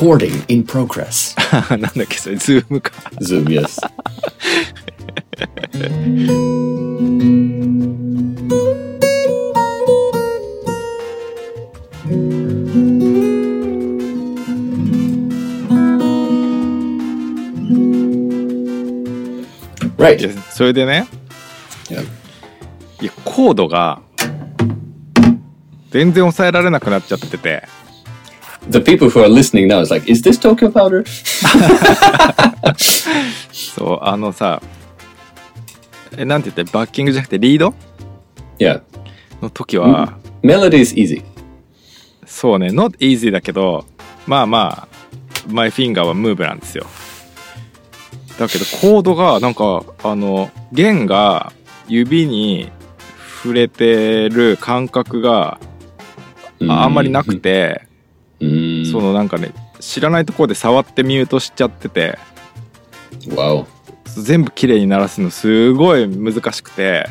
recording in ス なんだっけそれ、ズームか。ズーム、それでね、いや、コードが全然抑えられなくなっちゃってて。The people who are listening now is like, is this Tokyo Powder? そうあのさえなんて言ってバッキングじゃなくてリード Yeah. の時は、Melody is easy. そうね not easy だけどまあまあ my finger はムーブなんですよだけどコードがなんかあの弦が指に触れてる感覚がああんまりなくて、Mm. そのなんかね知らないところで触ってミュートしちゃってて Wow. 全部綺麗に鳴らすのすごい難しくて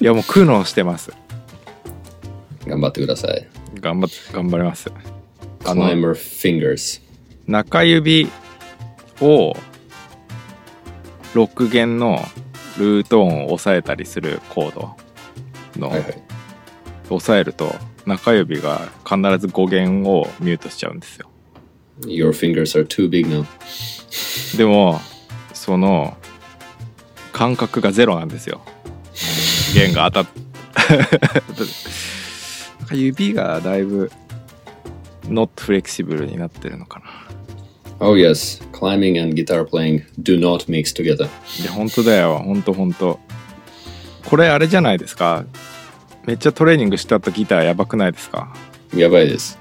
いやもう苦悩してます頑張ってください。頑張っ頑張ります.中指を6弦のルート音を押さえたりするコードの、はいはい。押さえると中指が必ず5弦をミュートしちゃうんですよ Your fingers are too big now. でもその感覚がゼロなんですよ弦が当たっなんか指がだいぶ not flexible になってるのかな Oh yes, climbing and guitar playing do not mix together. いや本当だよ本当本当これあれじゃないですかめっちゃトレーニングした後ギターやばくないですか？やばいです。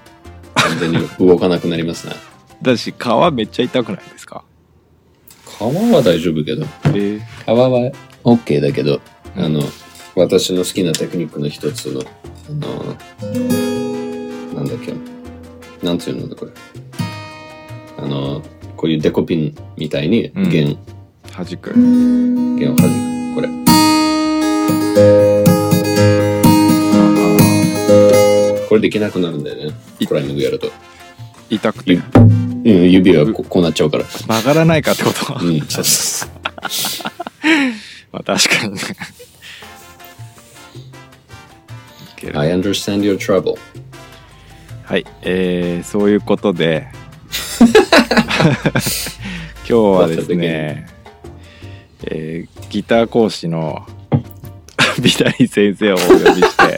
完全に動かなくなりますね。だし皮めっちゃ痛くないですか？皮は大丈夫けど。えー、皮は OK だけど、あの、私の好きなテクニックの一つの、あの、なんだっけ、なんていうのだこれ？あの、こういうデコピンみたいにうん弦、弾く弦を弾く。これ。これできなくなるんだよね。クライミングやると。痛くて。ゆうん、指がここうなっちゃうから。曲がらないかってこと。うん、そうそうまあ確かにね。I understand your trouble. はい、えー、そういうことで。今日はですね、えーギター講師の ビタリ先生をお呼びして、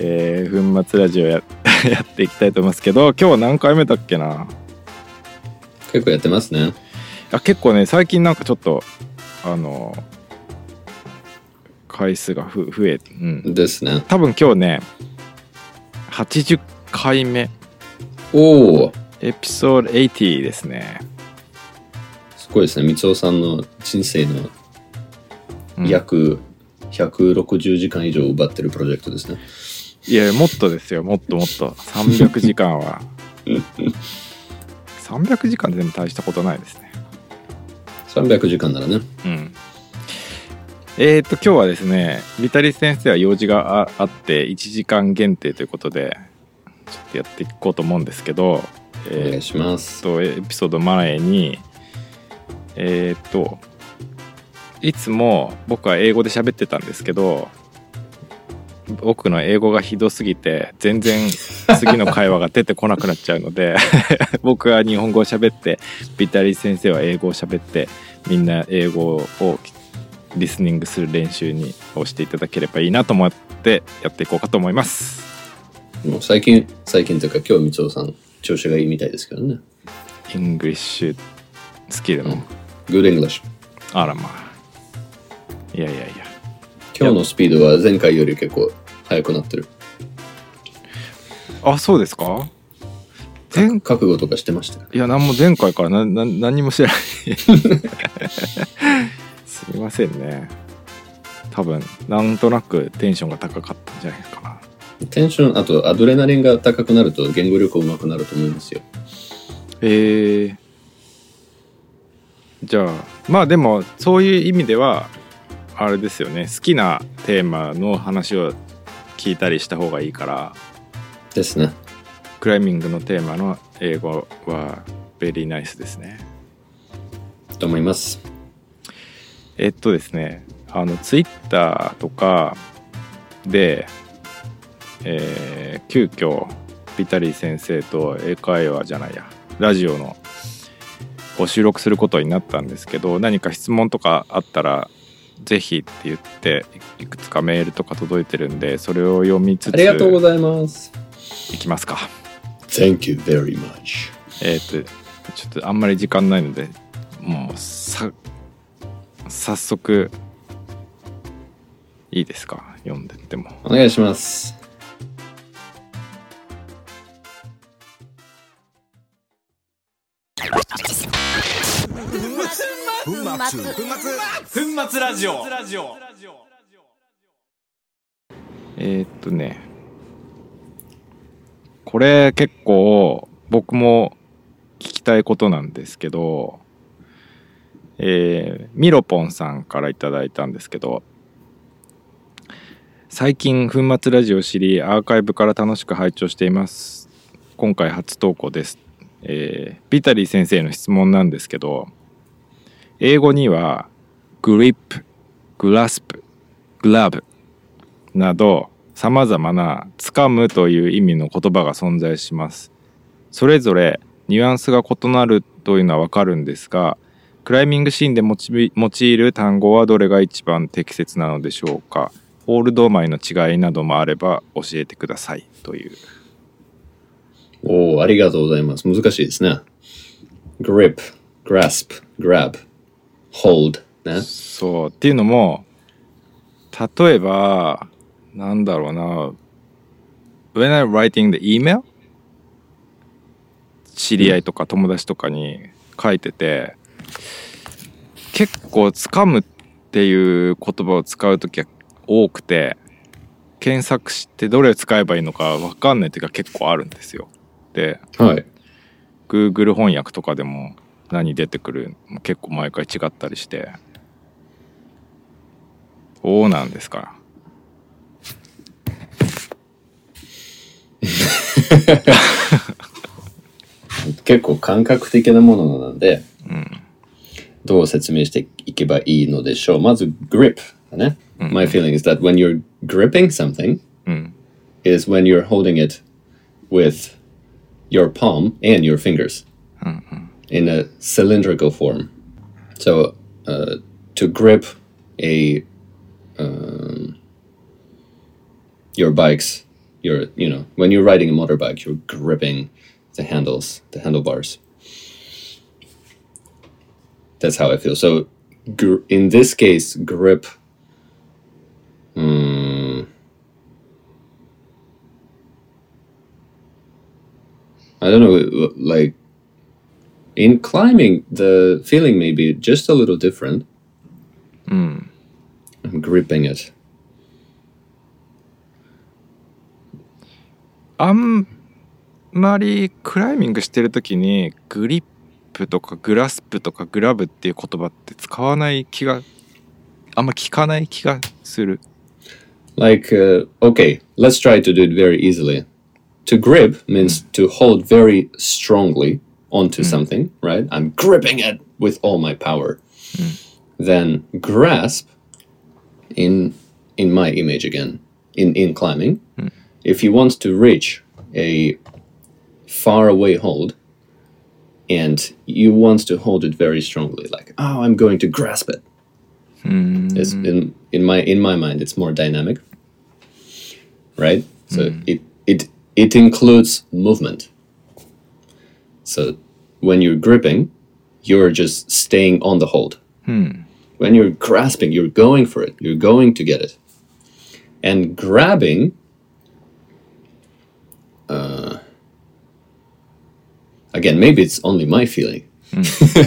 えー粉末ラジオや やっていきたいと思いますけど今日は何回目だっけな？結構やってますね。あ結構ね最近なんかちょっとあの回数がふ増え、うん、ですね。多分今日ね80回目おおエピソード80ですね。すごいですね。三尾さんの人生のうん約160時間以上奪ってるプロジェクトですね。いや、もっとですよ、もっともっと。300時間は。300時間でも大したことないですね。300時間ならね。うん。えー、と、今日はですね、ビタリス先生は用事がああって、1時間限定ということで、ちょっとやっていこうと思うんですけど、お願いえーします。と、エピソード前に、えー、と、いつも僕は英語で喋ってたんですけど、僕の英語がひどすぎて全然次の会話が出てこなくなっちゃうので 僕は日本語を喋ってビタリー先生は英語を喋ってみんな英語をリスニングする練習にをしていただければいいなと思ってやっていこうかと思います。もう最近、最近というか今日三尾さん調子がいいみたいですけどね。イングリッシュスキルの、Good English。あらまあいやいやいや今日のスピードは前回より結構速くなってる。あそうですか？前覚悟とかしてましたよ。いや何も前回からなな何にもしてない。すみませんね。多分なんとなくテンションが高かったんじゃないかな。テンション、あとアドレナリンが高くなると言語力上手くなると思いますよ。えー、じゃあまあでもそういう意味ではあれですよね。好きなテーマの話を聞いたりした方がいいからですね。クライミングのテーマの英語はベリーナイスですねと思います。えっとですねあのツイッターとかで、えー急遽ビタリー先生と英会話じゃないやラジオのを収録することになったんですけど何か質問とかあったらぜひって言っていくつかメールとか届いてるんでそれを読みつつありがとうございます。いきますか Thank you very much. えっ、とちょっとあんまり時間ないのでもうさ早速いいですか？読んでってもお願いします。粉末。粉末ラジオ。えーっとね。これ結構僕も聞きたいことなんですけどえーミロポンさんからいただいたんですけど最近粉末ラジオを知りアーカイブから楽しく拝聴しています。今回初投稿です、えービタリー先生の質問なんですけど英語にはグリップグラスプグラブなどさまざまな「つかむ」という意味の言葉が存在します。それぞれニュアンスが異なるというのはわかるんですがクライミングシーンで用いる単語はどれが一番適切なのでしょうか？ホールド米の違いなどもあれば教えてください。という。おお、ありがとうございます。難しいですね。grip, grasp, grab, hold ね。そうっていうのも例えばなんだろうな When I'm writing the email 知り合いとか友達とかに書いてて、結構「掴む」っていう言葉を使う時は多くて検索してどれを使えばいいのか分かんない時が結構あるんですよ。ではい。Google 翻訳とかでも何出てくる結構毎回違ったりしてどうなんですか結構感覚的なものなので、どう説明していけばいいのでしょう。まず grip だね。My feeling is that when you're gripping something うん is when you're holding it with your palm and your fingers in a cylindrical form. So uh, to grip a um, your bikes, your you know when you're riding a motorbike, you're gripping the handles, the handlebars. That's how I feel. So in this case, grip. mm, I don't know, like in climbing, the feeling may be just a little different. I'm gripping it. あんまりクライミングしてる時にグリップとかグラスプとかグラブっていう言葉って使わない気があんま聞かない気がする Like, uh, okay, let's try to do it very easily. To grip means to hold very strongly onto mm. something, right? I'm gripping it with all my power. Mm. Then grasp, in in my image again, in in climbing, mm. if you want to reach a far away hold, and you want to hold it very strongly, like oh, I'm going to grasp it. It's in in my in my mind, it's more dynamic, right? So it it it includes movement. So when you're gripping, you're just staying on the hold. Hmm. When you're grasping, you're going for it. You're going to get it. And grabbing, uh, again, maybe it's only my feeling, hmm.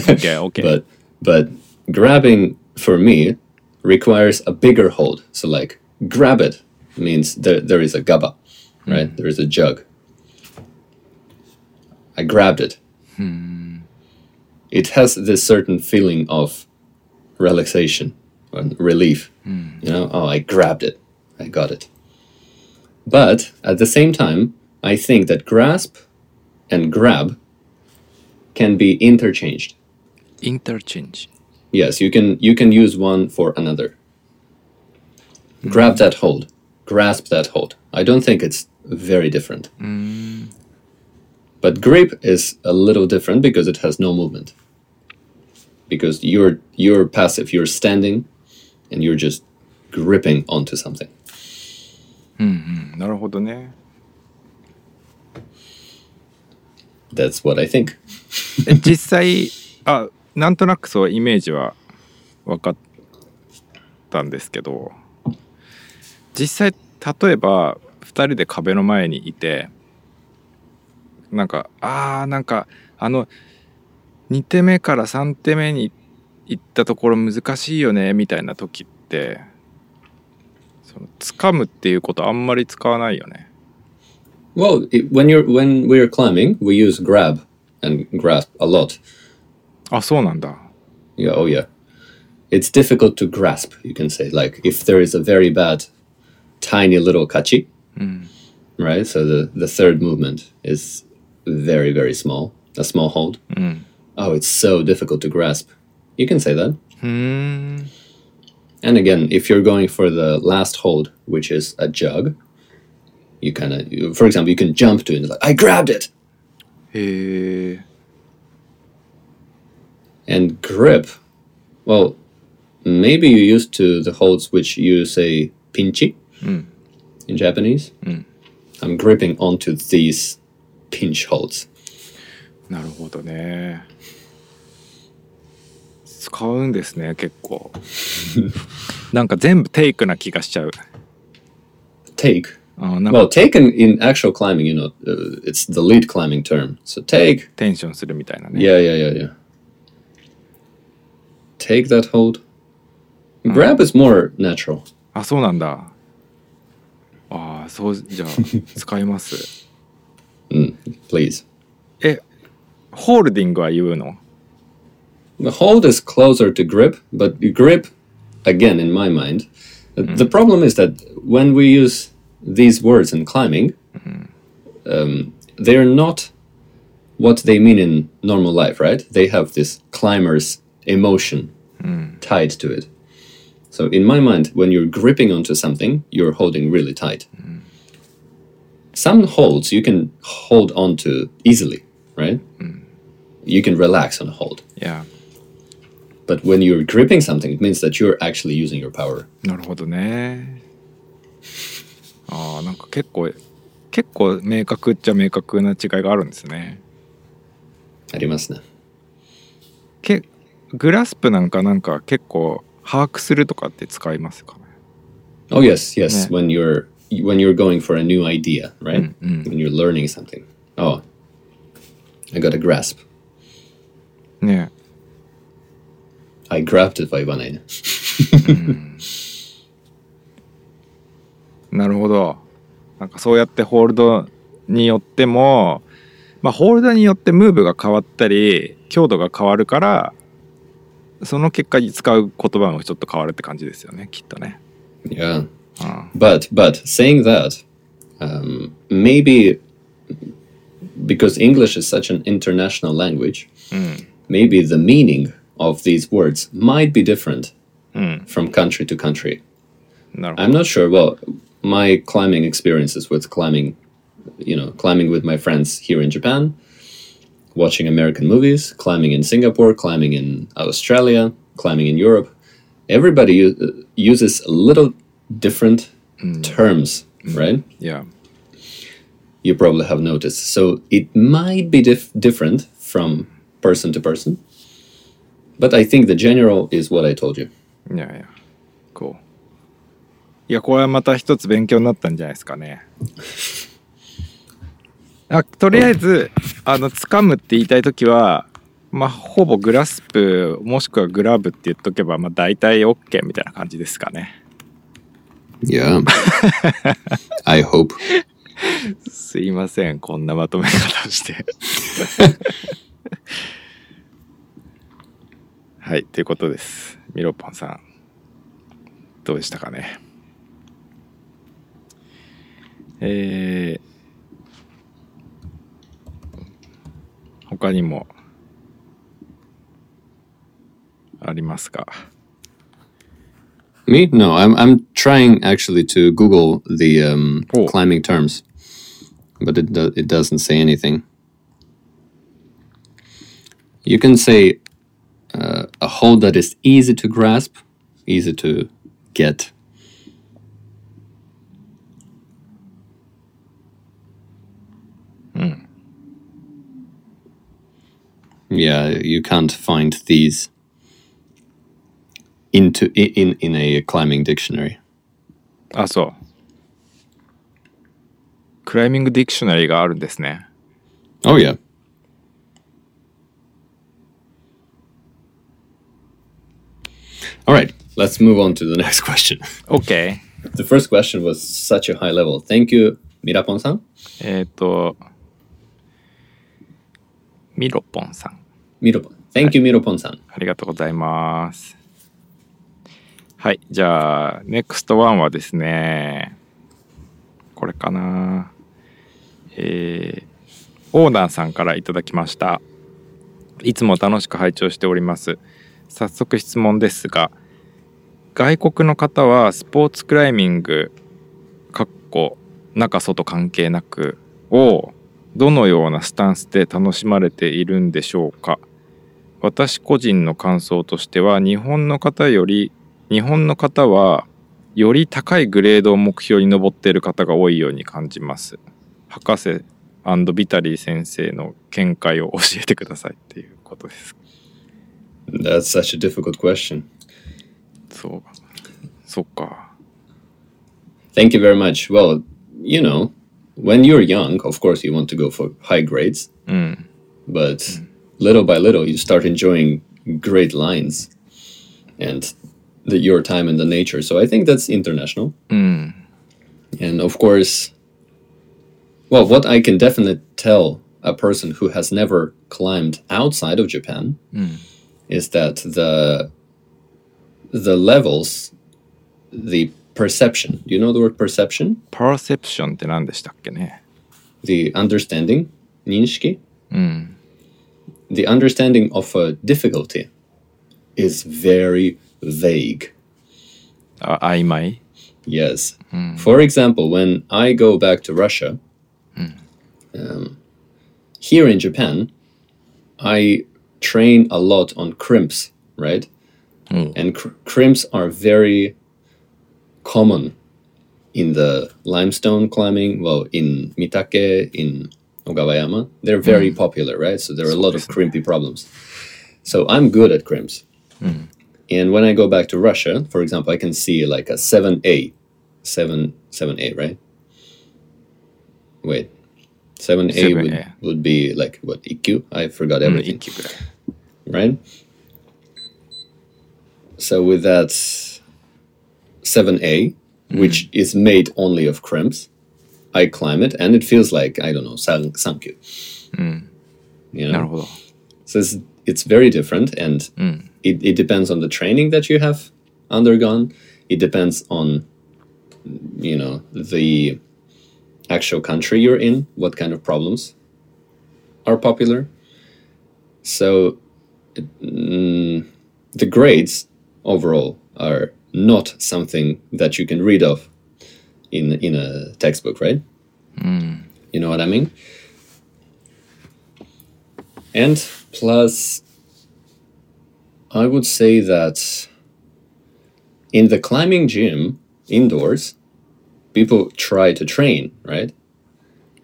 OK OK but but grabbing for me requires a bigger hold. So like grab it means there there is a gaba, right? Hmm. There is a jug. I grabbed it. Hmm. It has this certain feeling of relaxation and relief. Hmm. You know, oh, I grabbed it. I got it. But at the same time, I think that grasp and grab can be interchanged. Interchange. Yes, you can you can use one for another. Mm. Grab hmm. that hold. Grasp that hold. I don't think it's very different. Mm. But grip is a little different because it has no movement. Because you're you're passive, you're standing and you're just gripping onto something. なるほどね That's what I think. え実際あなんとなくそうイメージは分かったんですけど実際例えば2人で壁の前にいて なんかあーなんかあの2手目から3手目に行ったところ難しいよねみたいな時ってその掴むっていうことあんまり使わないよね。Well, when you're when we're climbing, we use grab and grasp a lot. あそうなんだ。Yeah, oh yeah. It's difficult to grasp, you can say. Like if there is a very bad tiny little kachi, right? So the, the third movement is very, very small, a small hold. Mm. Oh, it's so difficult to grasp. You can say that. Mm. And again, if you're going for the last hold, which is a jug, you kind of, for example, you can jump to it and like, I grabbed it. And grip, well, maybe you're used to the holds which you say pinchi mm. in Japanese. Mm. I'm gripping onto these pinch holds. なるほどね使うんですね結構なんか全部テイクな気がしちゃう Take. あなんか Well, take in, in actual climbing, you know, uh, it's the lead climbing term. So take, テンションするみたいなね yeah, yeah, yeah, yeah. Take that hold. Grab is more natural. あそうなんだああそうじゃあ使います Please. えホールディングは言うの The hold is closer to grip, but grip, again, in my mind, the problem is that when we use these words in climbing, um, they're not what they mean in normal life, right? They have this climber's emotion tied to it. So, in my mind, when you're gripping onto something, you're holding really tight. Some holds you can hold on to easily, right? You can relax on a hold. いや But when you're gripping something, it means that you're actually using your power. なるほどねああなんか結構結構明確っちゃ明確な違いがあるんですねありますね。けグラスプなんかなんか結構把握するとかって使いますかね Oh yes, yes. Yeah. When you're when you're going for a new idea, right? Mm, When you're learning something. Oh, I got a grasp. ね I grabbed it は言わないね。なるほどなんかそうやってホールドによってもまあホールドによってムーブが変わったり強度が変わるからその結果に使う言葉もちょっと変わるって感じですよねきっとね Yeah. But but saying that, um, maybe because English is such an international language, mm. maybe the meaning of these words might be different mm. from country to country. No. I'm not sure. Well, my climbing experiences with climbing, you know, climbing with my friends here in Japan, watching American movies, climbing in Singapore, climbing in Australia, climbing in Europe, everybody uh, uses a little different terms, right? どいや You probably have noticed. So it might be dif- different from person to person. But I think the general is what I told you. いやいやこういやこれはまた一つ勉強になったんじゃないですかねあとりあえずあの掴むって言いたい時はまあほぼグラスプもしくはグラブって言っとけばまあ大体 OK みたいな感じですかね Yeah. I hope. すいません、こんなまとめ方して。はい、ということです。ミロポンさん、どうでしたかね？えー、他にもありますか？Me? No, I'm I'm trying actually to Google the um, climbing terms, but it do, it doesn't say anything. You can say uh, a hold that is easy to grasp, easy to get. Hmm. Yeah, you can't find these into i- in in a climbing dictionary. あそうクライミングディクショナリーがあるんですね Oh yeah. All right, let's move on to the next question. OK The first question was such a high level. Thank you, Mirapon-san. えっ、とミロポンさん Miropon. Thank you, Miropon-san. ありがとうございます はいじゃあ NEXT ワンはですねこれかな。えー、オーダーさんからいただきました。いつも楽しく拝聴しております。早速質問ですが外国の方はスポーツクライミングかっこ中外関係なくをどのようなスタンスで楽しまれているんでしょうか。私個人の感想としては日本の方より日本の方はより高いグレードを目標に登っている方が多いように感じます博士ビタリー先生の見解を教えてくださいっていうことです That's such a difficult question. そうそっか Thank you very much. Well, you know, when you're young, of course, you want to go for high grades, うん but little by little, you start enjoying great lines and the, your time in the nature. So I think that's international. うん And of course, well, what I can definitely tell a person who has never climbed outside of Japan うん is that the the levels, the perception. Do you know the word perception? パーセプションって何でしたっけね The understanding, ninshiki, うん、 the understanding of a difficulty is very vague. Uh, may. Yes. Mm. For example, when I go back to Russia, mm. um, here in Japan, I train a lot on crimps, right? Mm. And cr crimps are very common in the limestone climbing, well, in Mitake, in Ogawayama. They're very popular, right? So there are a lot of crimpy problems. So I'm good at crimps. And when I go back to Russia, for example, I can see like a 7A, 7, 7A, right? Wait, 7A, Would, would, be like what, ikkyu? I forgot everything. Mm, ikkyu, right? So with that 7A, mm. which is made only of crimps, I climb it and it feels like, I don't know, sankyu. Mm. You know? So it's, it's very different and mm it, it depends on the training that you have undergone. It depends on, you know, the actual country you're in, what kind of problems are popular. So mm, the grades overall are not something that you can read of in in a textbook, right? You know what I mean? And plus, I would say that in the climbing gym indoors, people try to train, right?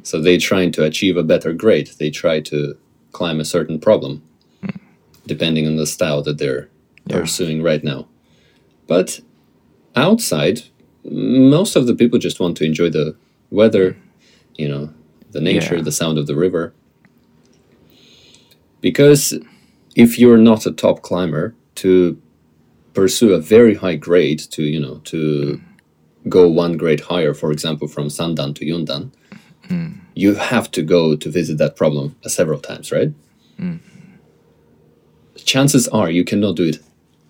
So they trying to achieve a better grade. They try to climb a certain problem, depending on the style that they're Yeah. pursuing right now. But outside, most of the people just want to enjoy the weather, you know, the nature, Yeah. the sound of the river. Because if you're not a top climber, to pursue a very high grade, to you know, to go one grade higher, for example, from Sandan to Yondan, mm. you have to go to visit that problem several times, right? Mm. Chances are you cannot do it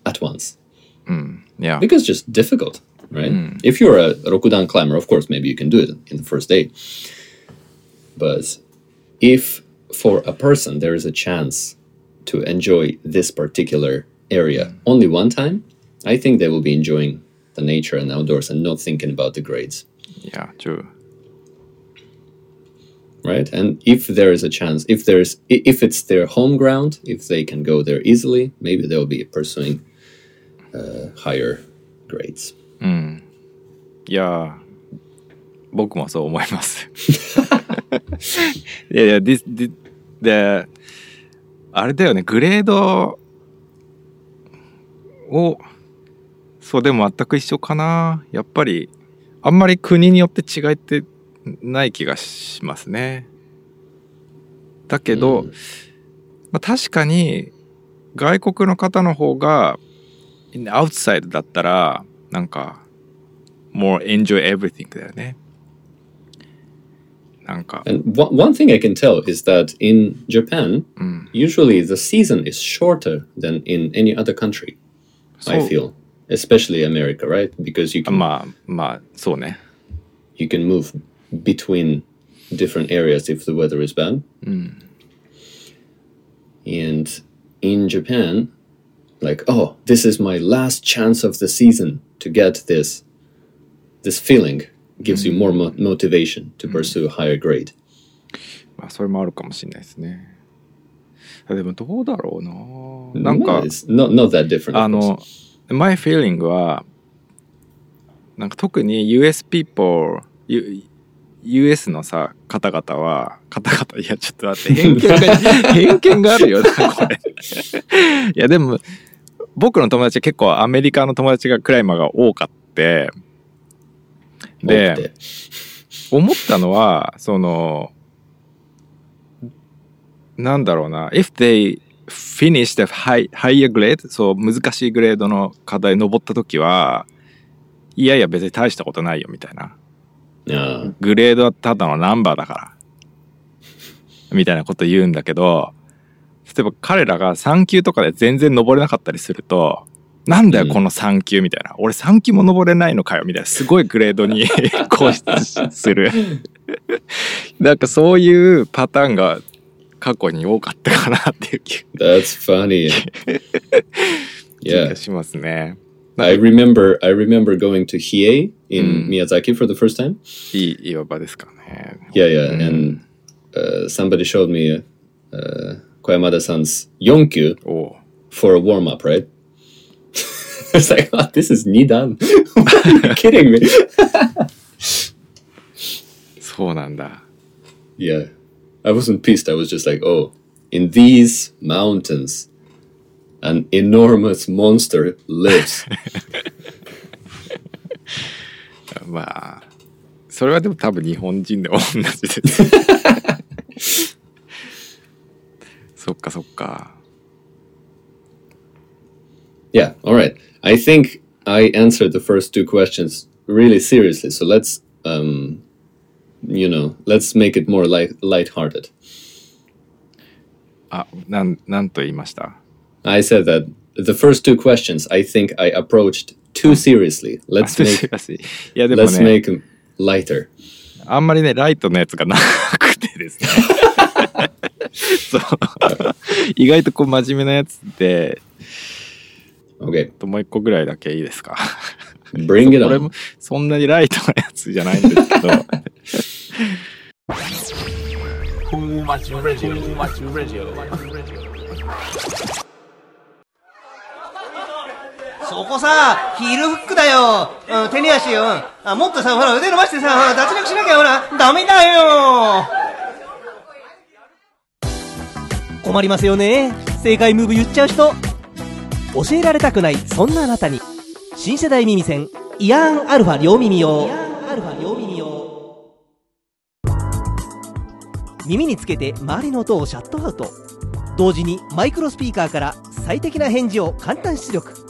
at once mm. いや because it's just difficult, right? If you're a Rokudan climber, of course, maybe you can do it in the first day. But if for a person there is a chance to enjoy this particular area only one time, I think they will be enjoying the nature and outdoors and not thinking about the grades. Yeah, true. right and if there is a chance if there's i- if it's their home ground if they can go there easily maybe they'll be pursuing uh, higher grades いやー僕もそう思います。いやいや、this, this, で、 あれだよね、グレードを、そう、でも全く一緒かな。やっぱり、あんまり国によって違いってない気がしますね。だけど、うんまあ、確かに外国の方の方がアウトサイドだったらなんか more enjoy everything だよね。なんか、 and one, one thing i can tell is that in japan うん、 usually the season is shorter than in any other country i そう feel especially america right because you can まあまあそうね。 you can move between different areas if the weather is bad. And in Japan, like, oh, this is my last chance of the season to get this. This feeling give you more motivation to pursue higher grade. まあそれもあるかもしれないですね。でもどうだろうな。なんか、あの、my feeling は、なんか特に US people、US のさ、方々は、方々、いや、ちょっと待って、偏見が、あるよな、これ。いや、でも、僕の友達結構アメリカの友達がクライマーが多かった。で、思ったのは、その、なんだろうな、if they finish the high, higher grade, そう、難しいグレードの課題登った時は、いやいや別に大したことないよみたいな。Ah, グレードはただのナンバーだから。みたいなこと言うんだけど、例えば彼らが3級とかで全然登れなかったりすると、なんだようんこの3級みたいな。俺3級も登れないのかよみたいな。すごいグレードに固執する。なんかそういうパターンが過去に多かったかなっていう気.がしますね。I remember I remember going to Hiei in Mm. Miyazaki for the first time. いい岩場ですかね。Yeah, yeah. Mm. And uh, somebody showed me uh, Koyamada-san's Yonkyu おう for a warm up, right? it's like, oh, this is Nidan. Are you kidding me? そうなんだ。 yeah. I wasn't pissed. I was just like, oh, in these mountains, an enormous monster lives. まあ、それはでも多分日本人でも同じです。そっかそっか。 yeah, all right. I think I answered the first two questions really seriously. So let's, um, you know, let's make it more light lighthearted. あ、なん、なんと言いました I said that the first two questions I think I approached too seriously. あ Let's す make いませんいやでも let's ね、 make them lighter. あんまりね、ライトのやつがなくてですね。そう。意外とこう真面目なやつで、 Okay, ともう一個ぐらいだけいいですか？Bring it これ on. もそんなにライトなやつじゃないんですけど.そこさ、ヒールフックだよ。うん、手に足よ。あ、もっとさ、ほら、腕伸ばしてさ、ほら、脱力しなきゃ、ほら、ダメだよ。困りますよね。正解ムーブ言っちゃう人。教えられたくない、そんなあなたに。新世代耳栓、イアンアルファ両耳用。イアンアルファ両耳用。耳につけて周りの音をシャットアウト。同時にマイクロスピーカーから最適な返事を簡単出力。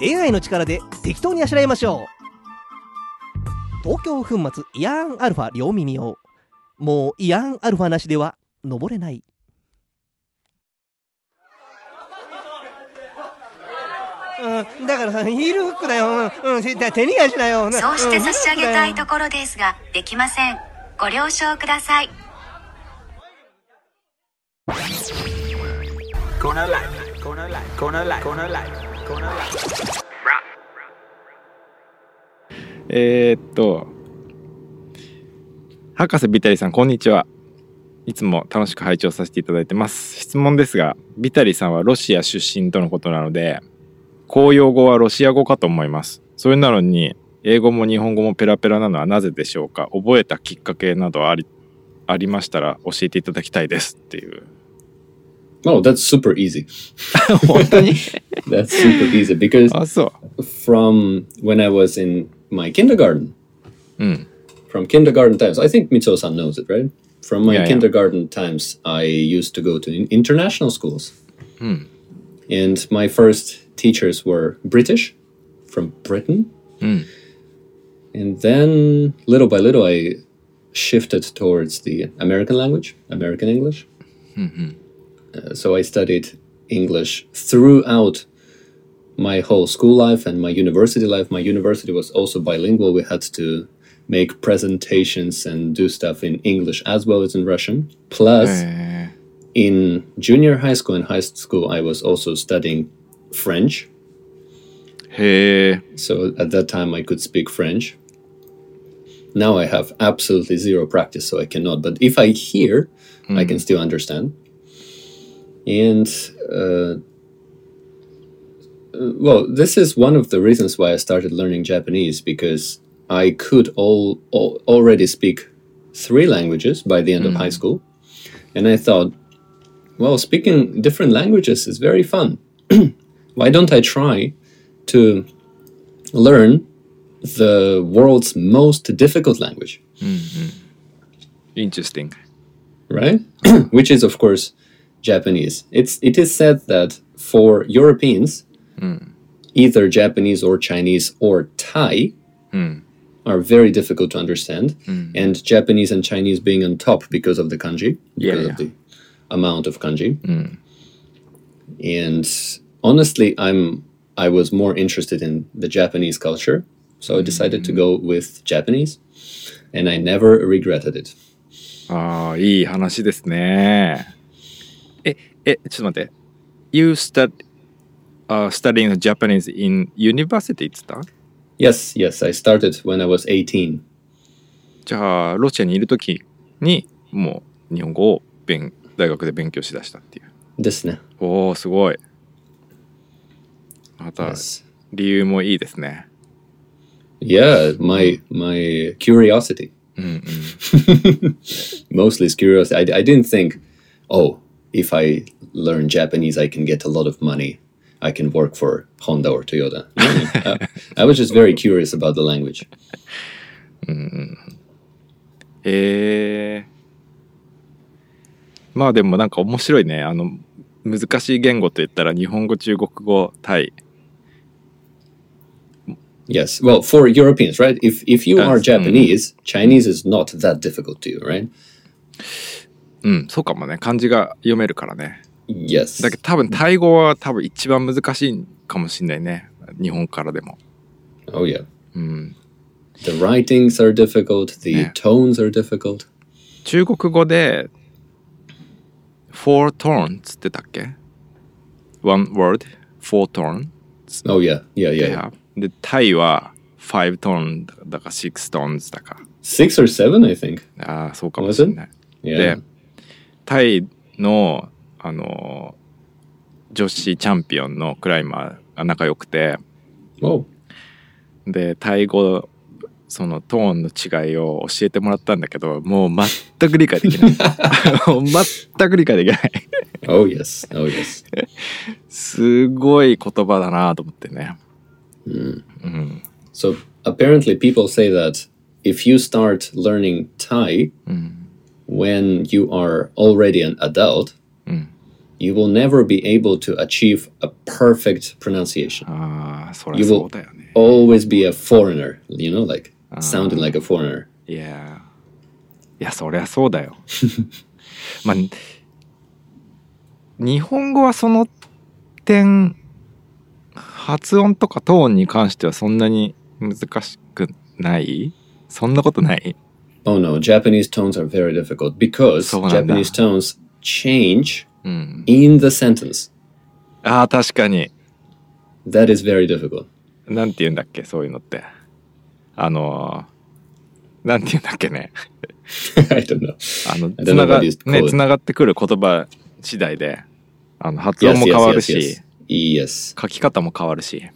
AI の力で適当にあしらいましょう東京粉末イヤーンアルファ両耳用もうイヤーンアルファなしでは登れないうん、だからさヒールフックだよ、うん。うん、手に足だよ。そうして差し上げたいとところですが、できません。ご了承ください。えーっと博士ビタリさんこんにちは。いつも楽しく拝聴させていただいてます。質問ですがビタリさんはロシア出身とのことなので公用語はロシア語かと思いますそれなのに英語も日本語もペラペラなのはなぜでしょうか覚えたきっかけなどありありましたら教えていただきたいですっていう Oh, that's super easy. 本当に That's super easy because from when I was in my kindergarten, ううん from kindergarten times, I think Mitsuo-san knows it, right? From my Yeah, yeah. kindergarten times, I used to go to in- international schools. Hmm. And my first teachers were British, from Britain. Hmm. And then, little by little, I shifted towards the American language, American English. Uh, so I studied English throughout my whole school life and my university life. My university was also bilingual. We had to make presentations and do stuff in English as well as in Russian. Plus, え in junior high school and high school, I was also studying French. ーへえ So at that time, I could speak French. Now I have absolutely zero practice, so I cannot. But if I hear, I can still understand. And uh, uh, well, this is one of the reasons why I started learning Japanese because I could all, all already speak three languages by the end of high school, and I thought, well, speaking different languages is very fun. why don't I try to learn the world's most difficult language, mm-hmm. interesting right? Which is, of course, Japanese. It's it is said that for Europeans, hmm. either Japanese or Chinese or Thai hmm. are very difficult to understand, hmm. and Japanese and Chinese being on top because of the kanji, Yeah, because yeah. of the amount of kanji. And honestly, I'm I was more interested in the Japanese culture, so I decided to go with Japanese, and I never regretted it. ああいい話ですねええちょっと待って You stud、uh, studying Japanese in university って言った Yes, yes, I started when I was 18. じゃあロシアにいる時にもう日本語を勉大学で勉強しだしたっていうですね。おおすごい また Yes. 理由もいいですね Yeah, my my curiosity. うんうん Mostly is curiosity. I, I didn't think, oh, if I learn Japanese, I can get a lot of money. I can work for Honda or Toyota. No, I, I was just very curious about the language. へえまあでもなんか面白いねあの難しい言語といったら日本語中国語タイ Yes. Well, for Europeans, right? If if you are. Japanese, Chinese is not that difficult to you, right? うんそうかもね漢字が読めるからね Yes. だけど多分タイ語は多分一番難しいかもしんないね日本からでも Oh yeah. うん The writings are difficult. The tones are difficult. 中国語で four tones ってたっけ one word four tones Oh yeah, yeah, yeah. でタイは five tone だか six tones だか。Six or seven, I think. ああそうかもしれない.でタイのあの女子チャンピオンのクライマーが仲良くて。Oh, でタイ語そのトーンの違いを教えてもらったんだけどもう全く理解できない。全く理解できない。Oh yes, oh yes. すごい言葉だなと思ってね So apparently, people say that if you start learning Thai when you are already an adult, you will never be able to achieve a perfect pronunciation. ああそりゃ You そ will うだよね always be a foreigner, you know, like sounding like a foreigner. いやいやそりゃそうだよまあ日本語はその点 発音とかトーンに関してはそんなに難しくないそんなことない Oh no, Japanese tones are very difficult because。Japanese tones change うん。in the sentence. ああ、確かに。That is very difficult. なんて言うんだっけ、そういうのって。あのー、なんて言うんだっけね。I don't know. あの、つなが、ね.つながってくる言葉次第で、あの、発音 Yes, も yes, 変わる yes, し、yes. Yes. 書き方も変わるし。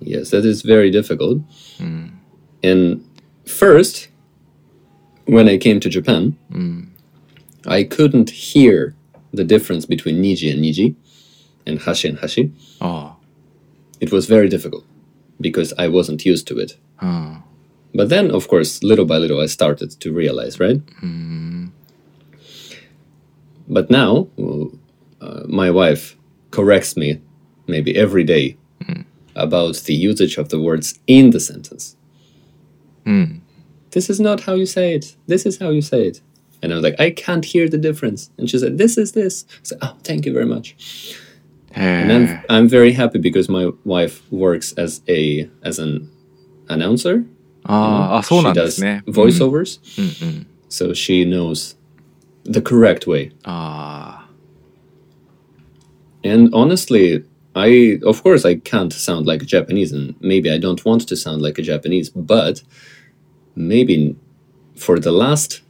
Yes, that is very difficult. うん。 And first, when I came to Japan, うん。 I couldn't hear the difference between Niji and Niji and Hashi and Hashi. あ It was very difficult because I wasn't used to it. あ。 But then, of course, little by little, I started to realize, right? うん。 But now, uh, my wife corrects me maybe every day mm. about the usage of the words in the sentence. Mm. This is not how you say it. This is how you say it. And I was like, I can't hear the difference. And she said, This is this. I said, Oh, thank you very much. Uh. And I'm, ah. I'm very happy because my wife works as a as an announcer. Ah, you she does voiceovers. Mm. So she knows the correct way. Ah. And honestly, I of course I can't sound like a Japanese, and maybe I don't want to sound like a Japanese, but maybe for the last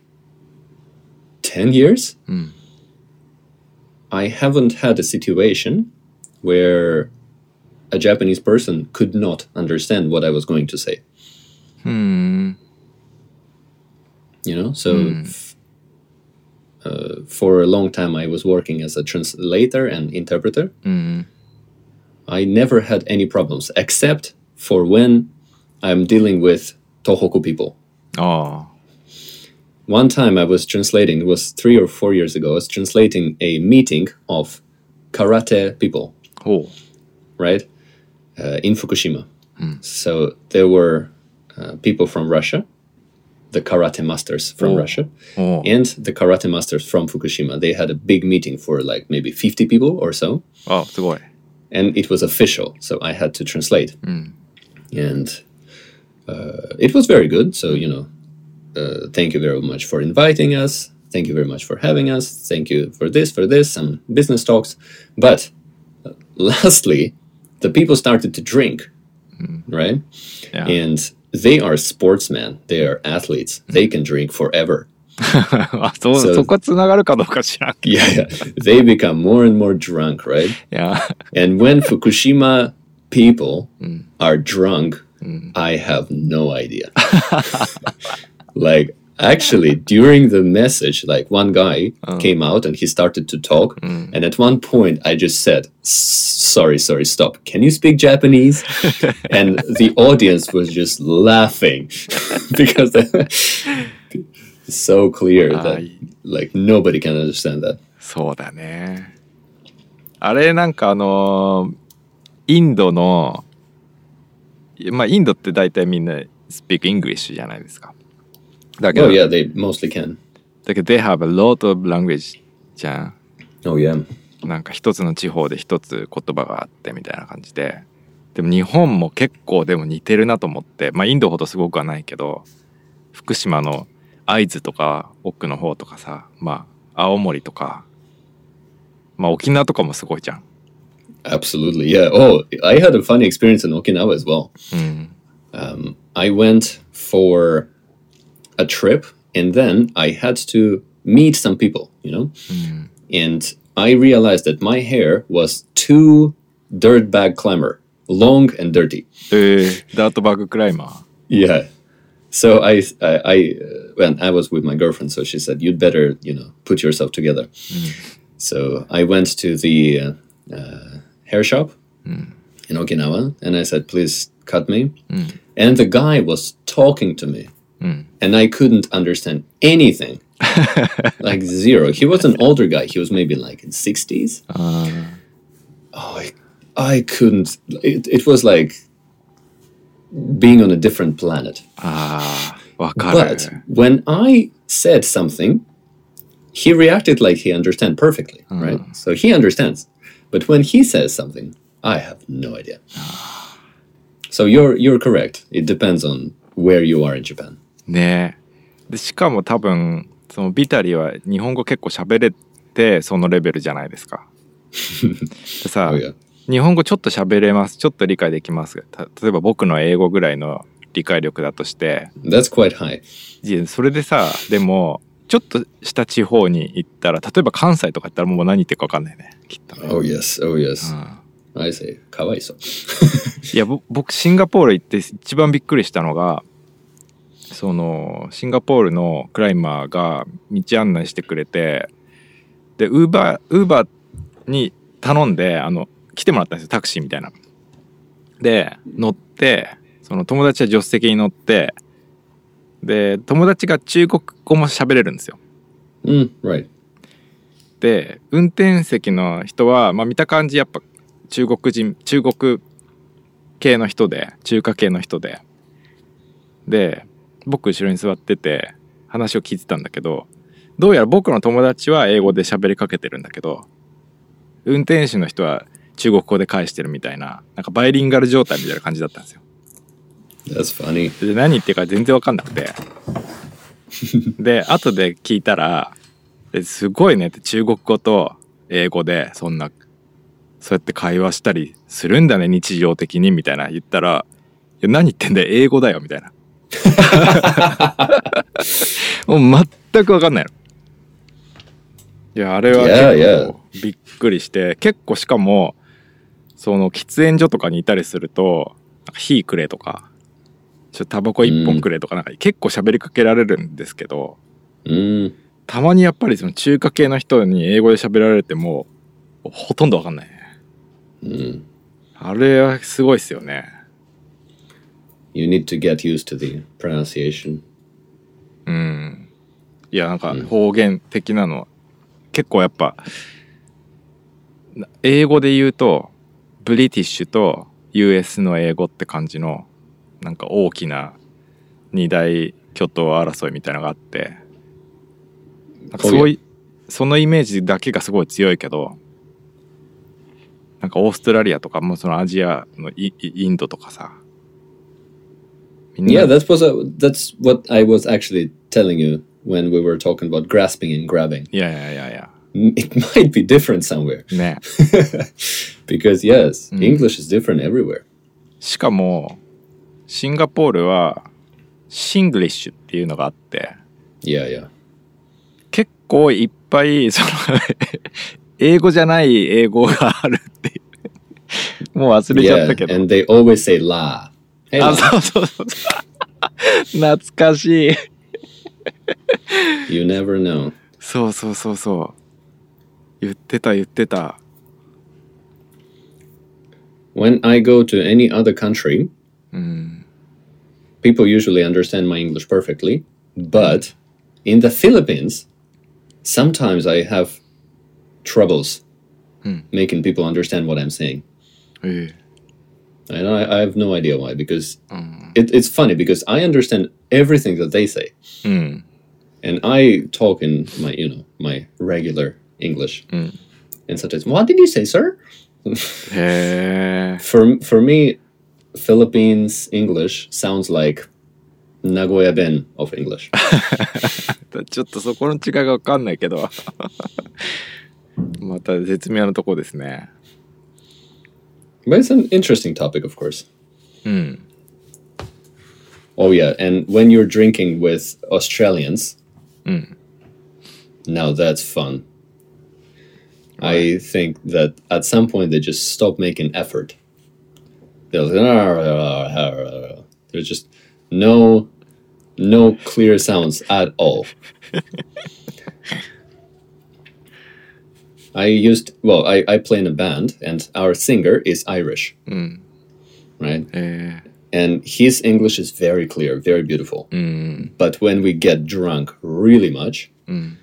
ten years, mm. I haven't had a situation where a Japanese person could not understand what I was going to say. Hmm. You know, so. Mm uh, for a long time I was working as a translator and interpreter. Mm. I never had any problems except for when I'm dealing with Tohoku people. Oh. One time I was translating, it was three or four years ago, I was translating a meeting of karate people. Oh. Right? Uh, in Fukushima. Mm. So there were uh, people from Russia, the karate masters from oh. Russia oh. and the karate masters from Fukushima. They had a big meeting for like maybe 50 people or so. Oh, boy. And it was official, so I had to translate. Mm. And uh, it was very good. So, you know, uh, thank you very much for inviting us. Thank you very much for having us. Thank you for this, for this, some business talks. But uh, lastly, the people started to drink, mm. right? Yeah. And they are sportsmen, they are athletes, they can drink forever. so, so yeah, yeah, they become more and more drunk, right? Yeah. and when Fukushima people mm. are drunk, mm. I have no idea. like actually, during the message, like one guy came out and he started to talk. And at one point, I just said, Sorry, sorry, stop. Can you speak Japanese? and the audience was just laughing because it's so clear that, Ay. like, nobody can understand that. そうだねあれなんかあのーインドのまあインドって大体みんな speak English じゃないですか だけど、Oh, yeah, they mostly can. だけど they have a lot of language じゃん Oh, yeah. なんか一つの地方で一つ言葉があってみたいな感じででも日本も結構でも似てるなと思ってまあインドほどすごくはないけど福島の会津とか奥の方とかさまあ青森とかまあ沖縄とかもすごいじゃん Absolutely, yeah. Oh, I had a funny experience in Okinawa as well. うん、Um, I went for a trip and then I had to meet some people, you know? Mm. And I realized that my hair was too dirtbag climber, long and dirty. Dirtbag climber. Yeah. So I, I, I, uh, when I was with my girlfriend, so she said, "You'd better, you know, put yourself together." Mm. So I went to the uh, uh, hair shop mm. in Okinawa, and I said, "Please cut me." And the guy was talking to me and I couldn't understand anything. like zero. He was an older guy. He was maybe like in 60s. Uh. Oh, I, I couldn't. It, it was like being on a different planet. Ah, uh, but when I said something, he reacted like he understands perfectly, uh. right? So he understands. But when he says something, I have no idea. Ah. so you're you're correct. It depends on where you are in Japan. ねえでしかも多分そのビタリは日本語結構喋れてそのレベルじゃないですか。でさ、Oh. 日本語ちょっと喋れますちょっと理解できますた例えば僕の英語ぐらいの理解力だとして That's quite high. いやそれでさでもちょっとした地方に行ったら例えば関西とか行ったらもう何言ってるか分かんないねきっとね、Oh yes. Oh yes. うん I say, かわいそう。いやぼ僕シンガポール行って一番びっくりしたのがそのシンガポールのクライマーが道案内してくれてでウーバーウーバーに頼んであの来てもらったんですよタクシーみたいな。で乗ってその友達は助手席に乗ってで友達が中国語も喋れるんですよ。Mm, right. で運転席の人は、まあ、見た感じやっぱ中国人中国系の人で中華系の人でで僕後ろに座ってて話を聞いてたんだけどどうやら僕の友達は英語で喋りかけてるんだけど運転手の人は中国語で返してるみたいななんかバイリンガル状態みたいな感じだったんですよ。That's funny. で何言ってるか全然分かんなくて で後で聞いたらですごいねって中国語と英語でそんなそうやって会話したりするんだね日常的にみたいな言ったら「いや何言ってんだよ英語だよ」みたいな もう全く分かんないの。いやあれは結構びっくりして結構しかもその喫煙所とかにいたりすると火くれとかちょっとタバコ一本くれとかなんか結構喋りかけられるんですけど、Mm. たまにやっぱりその中華系の人に英語で喋られてもほとんどわかんない。ね Mm. あれはすごいっすよね You need to get used to the pronunciation. うんいやなんか方言的なの、結構やっぱな英語で言うとブリティッシュと US の英語って感じのなんか大きな二大巨頭争いみたいなのがあってなんかそういそのイメージだけがすごい強いけどなんかオーストラリアとかもそのアジアのイイインドとかさ Yeah, that was a, that's what I was actually telling you when we were talking about grasping and grabbing. いやいやいやいや It might be different somewhere ね because yes, English is different everywhere. しかもシンガポールはシングリッシュっていうのがあって Yeah, yeah. 結構いっぱいその英語じゃない英語があるっていうもう忘れちゃっ Yeah, たけど、 and they always say la. Hey, あ la. そうそうそうそう懐かしい You never know. そうそうそうそう言ってた言ってた When I go to any other country, うん people usually understand my English perfectly. But in the Philippines, sometimes I have troubles Hmm. making people understand what I'm saying. え And I, I have no idea why, because えうん it, it's funny because I understand everything that they say. うん And I talk in my, you know, my regular English. Mm. And sometimes, what did you say, sir? へえ For, for me, Philippines English sounds like Nagoya Ben of English. ちょっとそこの違いが分かんないけどまた絶妙なとこですね But it's an interesting topic, of course. うん Oh, yeah. And when you're drinking with Australians, Mm. now that's fun. I think that at some point they just stop making effort. They're like, there's just no no clear sounds at all. I used well, I, I play in a band, and our singer is Irish, mm. right? Yeah. And his English is very clear, very beautiful. Mm. But when we get drunk really much, mm.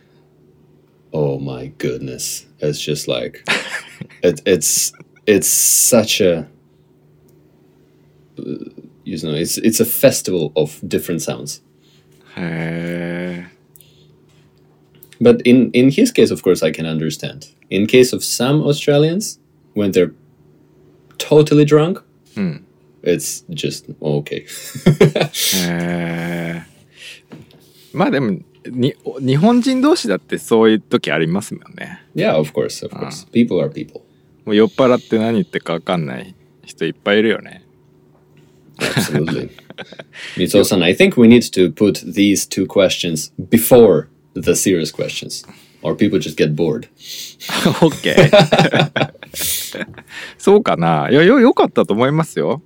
oh my goodness, it's just like it, it's it's such a you know it's it's a festival of different sounds. Uh. But in in his case, of course, I can understand. In case of some Australians, when they're totally drunk, Hmm. it's just okay. へえ まあでもに日本人同士だってそういう時ありますもんね Yeah, of course, of course. People are people. もう酔っ払って何言ってるか分かんない人いっぱいいるよね Absolutely. Mitsuo-san, I think we need to put these two questions before the serious questions, or people just get bored. OK そうかないやよよかったと思いますよ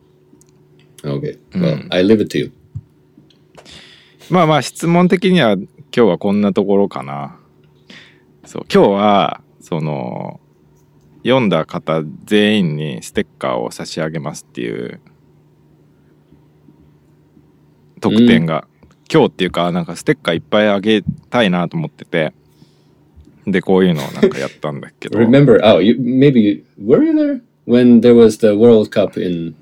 Okay. Well, I leave it to you. まあまあ質問的には今日はこんなところかなそう今日はその読んだ方全員にステッカーを差し上げますっていう特典が、今日っていうかなんかステッカーいっぱいあげたいなと思っててでこういうのをなんかやったんだけど Remember, oh, you maybe you, were you there when there was the World Cup in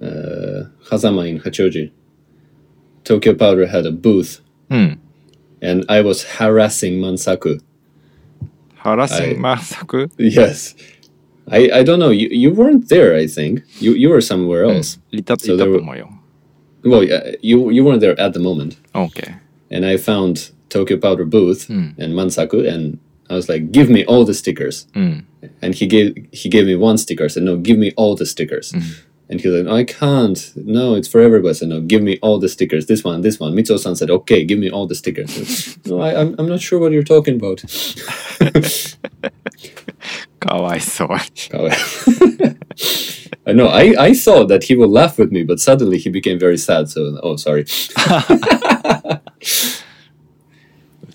uh, Hazama in Hachoji? Tokyo Powder had a booth, うん。and I was harassing Mansaku. ハラスはいマーク Yes, I I don't know. You you weren't there. I think you you were somewhere else. いたいた So と思うよ。Well, yeah, you you weren't there at the moment, OK。 and I found Tokyo Powder booth Hmm. and Mansaku, and I was like, "Give me all the stickers." うん。 and he gave he gave me one sticker. I said, "No, give me all the stickers." And he was like, "I can't. No, it's for everybody." I said, "No, give me all the stickers. This one, this one." Mitsuo-san said, "Okay, give me all the stickers." I said, no, I, I'm I'm not sure what you're talking about. かわいそうに。 I know. I I thought that he would laugh with me, but suddenly he became very sad. So, oh, sorry.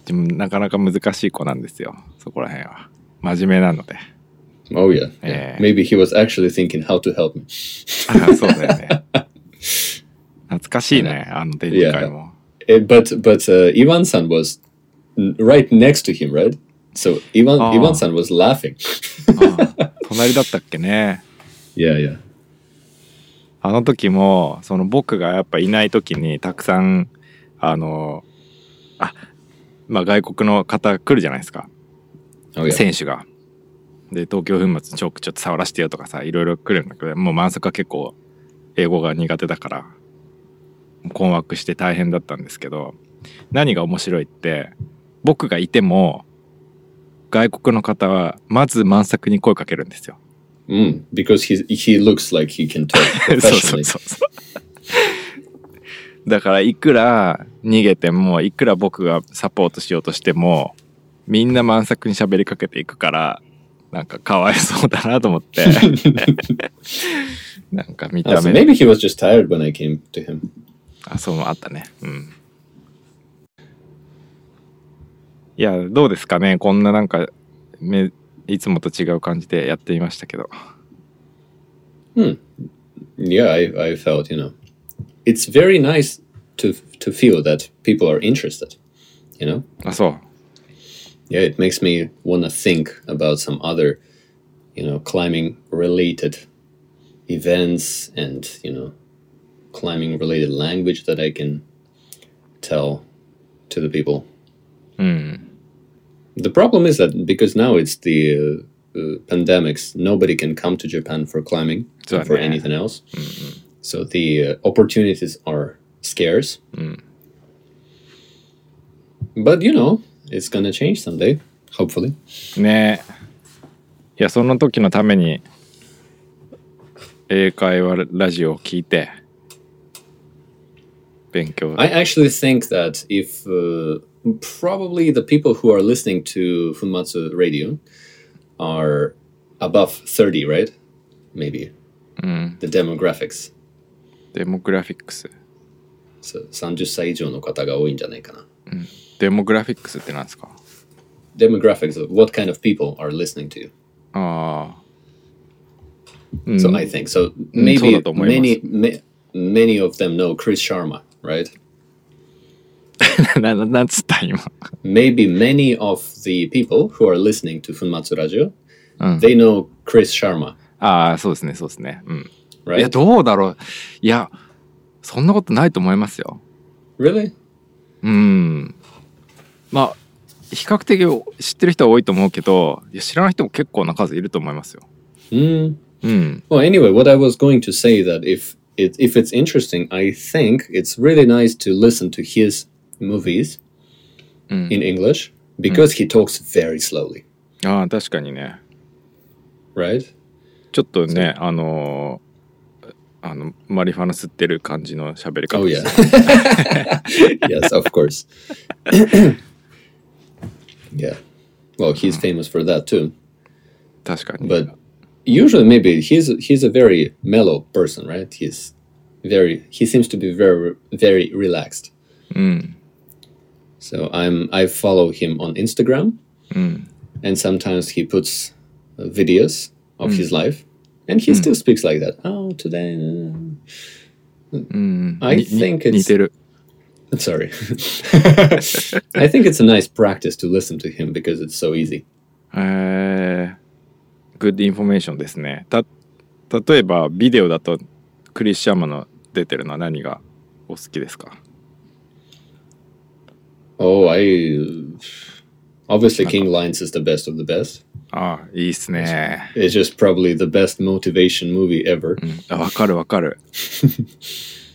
でもなかなか難しい子なんですよ。そこら辺は。真面目なので。 Oh yeah. Yeah. yeah. Maybe he was actually thinking how to help me. あそうだよね。懐かしいね、あの展示会も。 Eh, but but uh, Ivan-san was n- right next to him, right? So Ivan Oh. Ivan-san was laughing. ああ隣だったっけね。 Yeah, yeah. あの時もその僕がやっぱいない時にたくさんあのあまあ外国の方来るじゃないですか Oh. 選手が。で東京粉末チョークちょっと触らせてよとかさいろいろ来るんだけどもう満足は結構英語が苦手だから困惑して大変だったんですけど何が面白いって僕がいても外国の方はまず満作に声かけるんですよ。Mm, because he he looks like he can talk そうそう professionally. そうそう。だからいくら逃げてもいくら僕がサポートしようとしてもみんな満作に喋りかけていくからなんかかわいそうだなと思って なんか見 Ah, た so 目 maybe he was just tired when I came to him. あそうもあったねうんいやどうですかねこんななんかめいつもと違う感じでやってみましたけど Yeah, I, I felt, you know, it's very nice to to feel that people are interested. You know, あそう yeah, it makes me want to think about some other, you know, climbing related events and you know, climbing related language that I can tell to the people. うん The problem is that because now it's the uh, uh, pandemics, nobody can come to Japan for climbing So, or for yeah. anything else. So the uh, opportunities are scarce. But you know, it's gonna change someday, hopefully. ねえいやその時のために英会話ラジオを聞いて勉強 I actually think that if uh, probably the people who are listening to Funmatsu radio are above 30, right? Maybe. The demographics. デモグラフィックス So 30歳以上の方が多いんじゃないかな。デモグラフィックスってなんですか demographics of what kind of people are listening to you. ああ So I think so. そう Maybe だと思います。 many ma- many of them know Chris Sharma, right? なななんつった今 Maybe many of the people who are listening to Funmatsu Radio, they know Chris Sharma, ああそうですねそうですねうんいや right? どうだろういやそんなことないと思いますよ Really? うんまあ比較的知ってる人は多いと思うけどいや知らない人も結構な数いると思いますよ Mm. うん Well, anyway, what I was going to say that if it if it's interesting, I think it's really nice to listen to his movies うん、 in English because he talks very slowly, ああ確かにね right? ちょっとねあのーあのマリファナ吸ってる感じの喋り方 Oh で yeah. すね yes, of course. yeah. Well, he's famous for that too. 確かに But usually maybe he's he's a very mellow person, right? He's very he seems to be very very relaxed. うん、 So I'm I follow him on Instagram うん、 and sometimes he puts uh, videos of his life and he still speaks like that. Oh, today uh, うん、 I に think に it's- 似てる Sorry. I think it's a nice practice to listen to him because it's so easy. えー、グッドインフォメーションですねた例えばビデオだとクリスチャンマの出てるのは何がお好きですか Oh, I obviously King Lions is the best of the best. ああいいっすね It's just probably the best motivation movie ever. あわかるわかる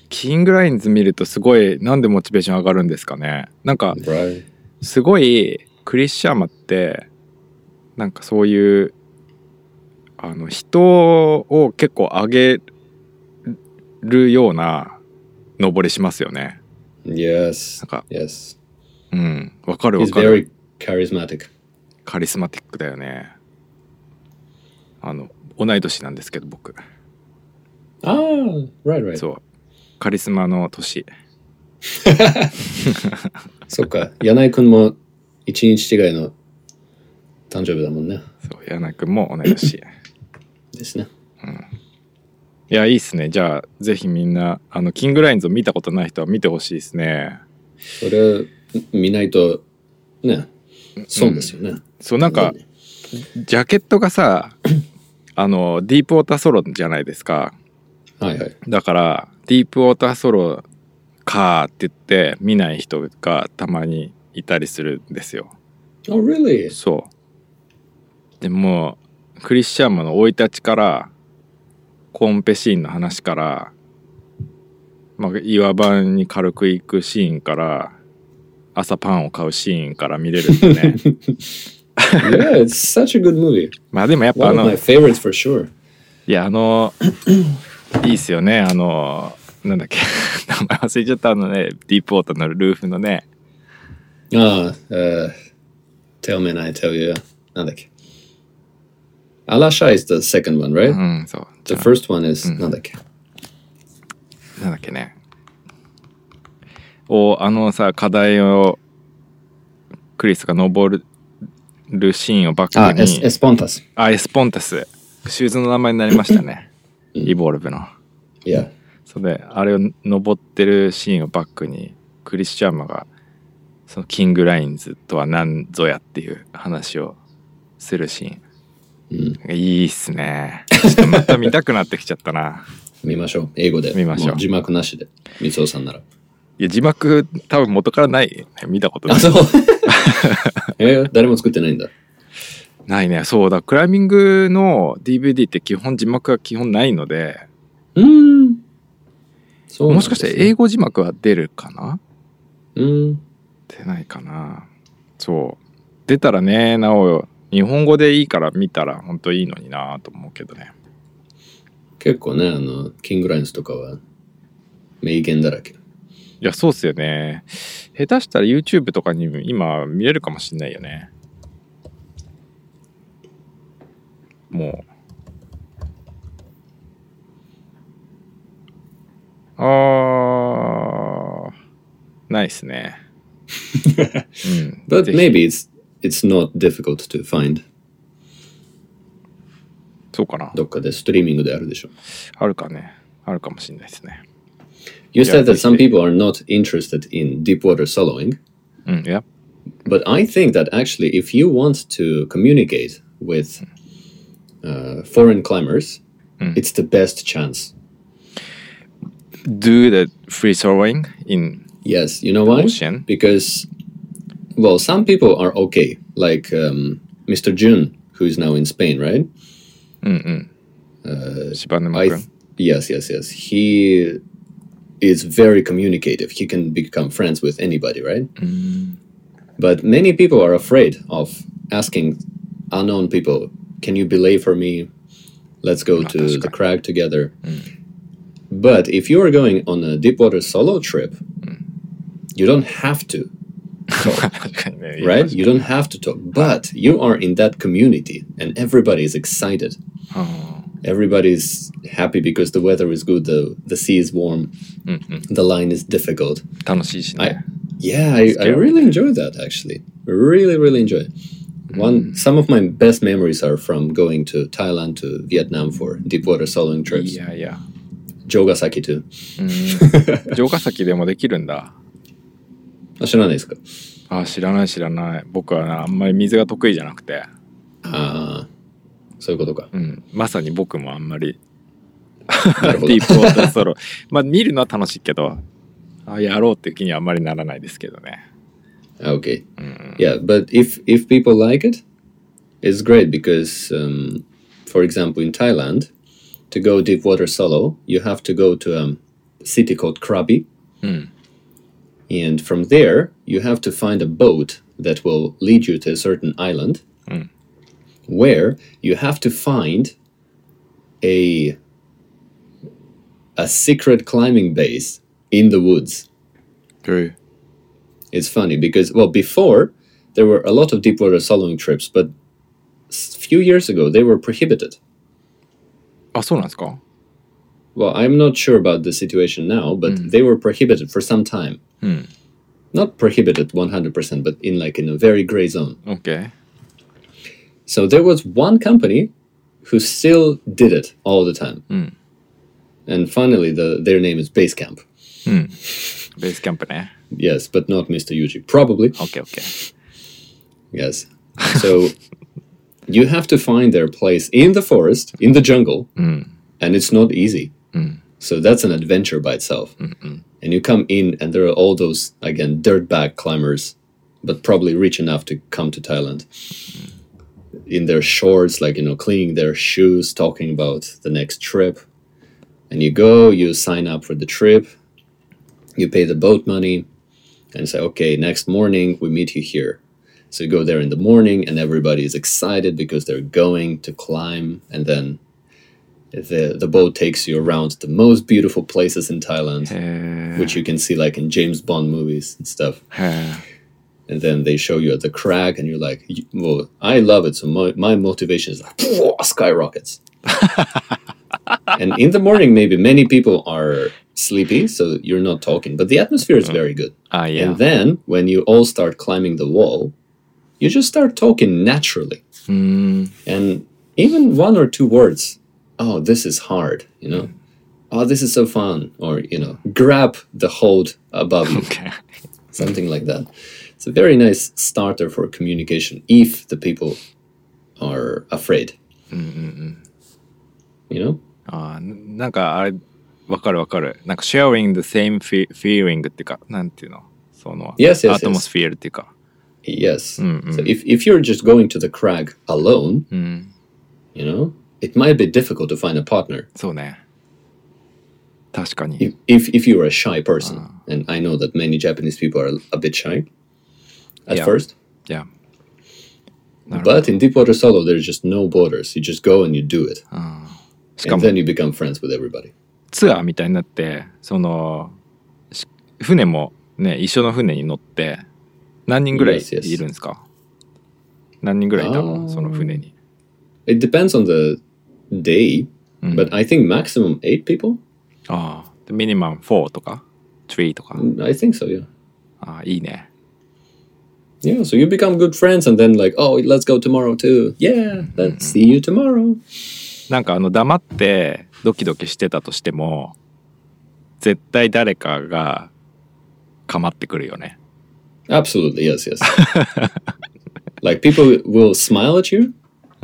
キングラインズ見るとすごいなんでモチベーション上がるんですかねなんか Right. すごいクリスチャンマってなんかそういうあの人を結構上げるような登りしますよね Yes. なんか Yes. うん。わかるわかる。Very charismatic. カリスマティックだよね。あの同い年なんですけど僕。Ah, right, right. そう。カリスマの年。そっか。柳井くんも一日違いの誕生日だもんね。そう柳井君も同い年。ですね。いやいいっすね。じゃあぜひみんなあのキングラインズを見たことない人は見てほしいですね。それ見ないとね、損ですよね。そうなんかジャケットがさ あのディープウォーターソロじゃないですかはいはい。だからディープウォーターソロかーって言って見ない人がたまにいたりするんですよ Oh, really? そうでもクリスチャンマの生い立ちからコンペシーンの話から、まあ、岩場に軽く行くシーンから朝パンを買うシーンから見れるよね。yeah, it's such a good movie. まあでもやっぱあの。One of my favorites for sure. いやあの、いいっすよね。あの、なんだっけ。名前忘れちゃったあのね、ディープウォーターのルーフのね。ああ、え、tell me and I tell you. なんだっけ。アラシャイ is the second one, right? うん、そう。The first one、なんだっけ。なんだっけね。をあのさ課題をクリスが登るシーンをバッあ、クに Es- Espontas. あエスポンタスシューズの名前になりましたねイボルブの Yeah. それであれを登ってるシーンをバックにクリスチャンマがそのキングラインズとは何ぞやっていう話をするシーン、いいっすねちょっとまた見たくなってきちゃったな 見ましょう。英語で。見ましょうも字幕なしで。みつおさんなら。いや字幕多分元からない見たことなあ、いそう。えー誰も作ってないんだ。ないねそうだクライミングの DVD って基本字幕が基本ないのでうーん。そうなんもしかして英語字幕は出るかな？うん。出ないかなそう出たらねなお日本語でいいから見たら本当いいのになと思うけどね結構ね、あの、キングラインズとかは名言だらけ。いやそうっすよね。下手したら YouTube とかに今見れるかもしんないよね。もう。あー。ないっすね。うん、But maybe it's, it's not difficult to find. そうかな。どっかでストリーミングであるでしょ。あるかね。あるかもしんないですね You yeah, said that some people are not interested in deep water soloing. Mm, yeah. But I think that actually, if you want to communicate with mm. uh, foreign climbers, mm. it's the best chance. Do the free soloing in yes, you know why? Ocean. Because well, some people are okay, like um, Mr. Jun, who is now in Spain, right? Mm-hmm. Uh, yes, yes, yes. He is very communicative. He can become friends with anybody, right? Mm. But many people are afraid of asking unknown people, "Can you belay for me? Let's go to the crack crag together." Mm. But if you are going on a deep water solo trip, mm. you don't have to. Talk, right? You don't have to talk, but you are in that community and everybody is excited. Oh Everybody's happy because the weather is good, the the sea is warm, うんうん the line is difficult. 楽しいしね Yeah, I, I Scary. really enjoy that actually. Really, really enjoy it. One some of my best memories are from going to Thailand to Vietnam for deep water soloing い trips. やいや Jogasaki too. うん城ヶ崎でもできるんだあ知らないですかあ知らない知らない僕はなあんまり水が得意じゃなくて、ああ、 そういうことか。うん、まさに僕もあんまりディープウォーターソロまあ見るのは楽しいけどあやろうっていう気にはあんまりならないですけどね Okay. うん Yeah, but if if people like it, it's great because, um, for example, in Thailand, to go deep water solo, you have to go to a city called Krabi, うん and from there you have to find a boat that will lead you to a certain island, Mm. where you have to find a a secret climbing base in the woods. True. It's funny because well before there were a lot of deep water soloing trips, but a few years ago they were prohibited. Ah, so Well, I'm not sure about the situation now, but mm. they were prohibited for some time. Mm. Not prohibited 100%, but in like in a very gray zone. Okay. So there was one company who still did it all the time. Mm. And finally, the, their name is Basecamp. Mm. Basecamp, eh? Yes, but not Mr. Yuji, probably. Okay, okay. Yes. So you have to find their place in the forest, in the jungle, mm. and it's not easy. Mm. So that's an adventure by itself. Mm and you come in, and there are all those, again, dirtbag climbers, but probably rich enough to come to Thailand. Hmm in their shorts, like, you know, cleaning their shoes, talking about the next trip. And you go, you sign up for the trip, you pay the boat money, and say, okay, next morning we meet you here. So you go there in the morning, and everybody is excited because they're going to climb, and then the the boat takes you around the most beautiful places in Thailand, uh, which you can see like in James Bond movies and stuff. Uh, and then they show you at the crack and you're like well i love it so my, my motivation is like skyrockets and in the morning maybe many people are sleepy so you're not talking but the atmosphere is mm-hmm. very good uh, yeah. and then when you all start climbing the wall you just start talking naturally mm. and even one or two words oh this is hard you know mm. oh this is so fun or you know grab the hold above okay. you something like that it's a very nice starter for communication if the people are afraid うんうんうん you know あーなんかあれわかるわかるなんか sharing the same fe- feeling っていうかなんていうのその Yes, yes, yes. アトモスフィアルっていうか yes Mm, so if, if you're just going to the crag alone うん you know it might be difficult to find a partner そうね確かに if, if, if you're a shy person and i know that many japanese people are a bit shy at Yeah. first いやなるほど But in Deepwater Solo, there's just no borders. You just go and you do it. しか And も then you become friends with everybody. ツアーみたいになってそのし船もね一緒の船に乗って何人ぐらい Yes, yes. いるんですか何人ぐらいいたあーのその船に It depends on the day, Mm. but I think maximum eight people. ああミニマム4とか3とか I think so, yeah. ああいいね Yeah, so you become good friends and then like, oh, let's go tomorrow too. Yeah, let's see you tomorrow. なんかあの黙ってドキドキしてたとしても絶対誰かが構ってくるよね Absolutely, yes, yes. like people will smile at you.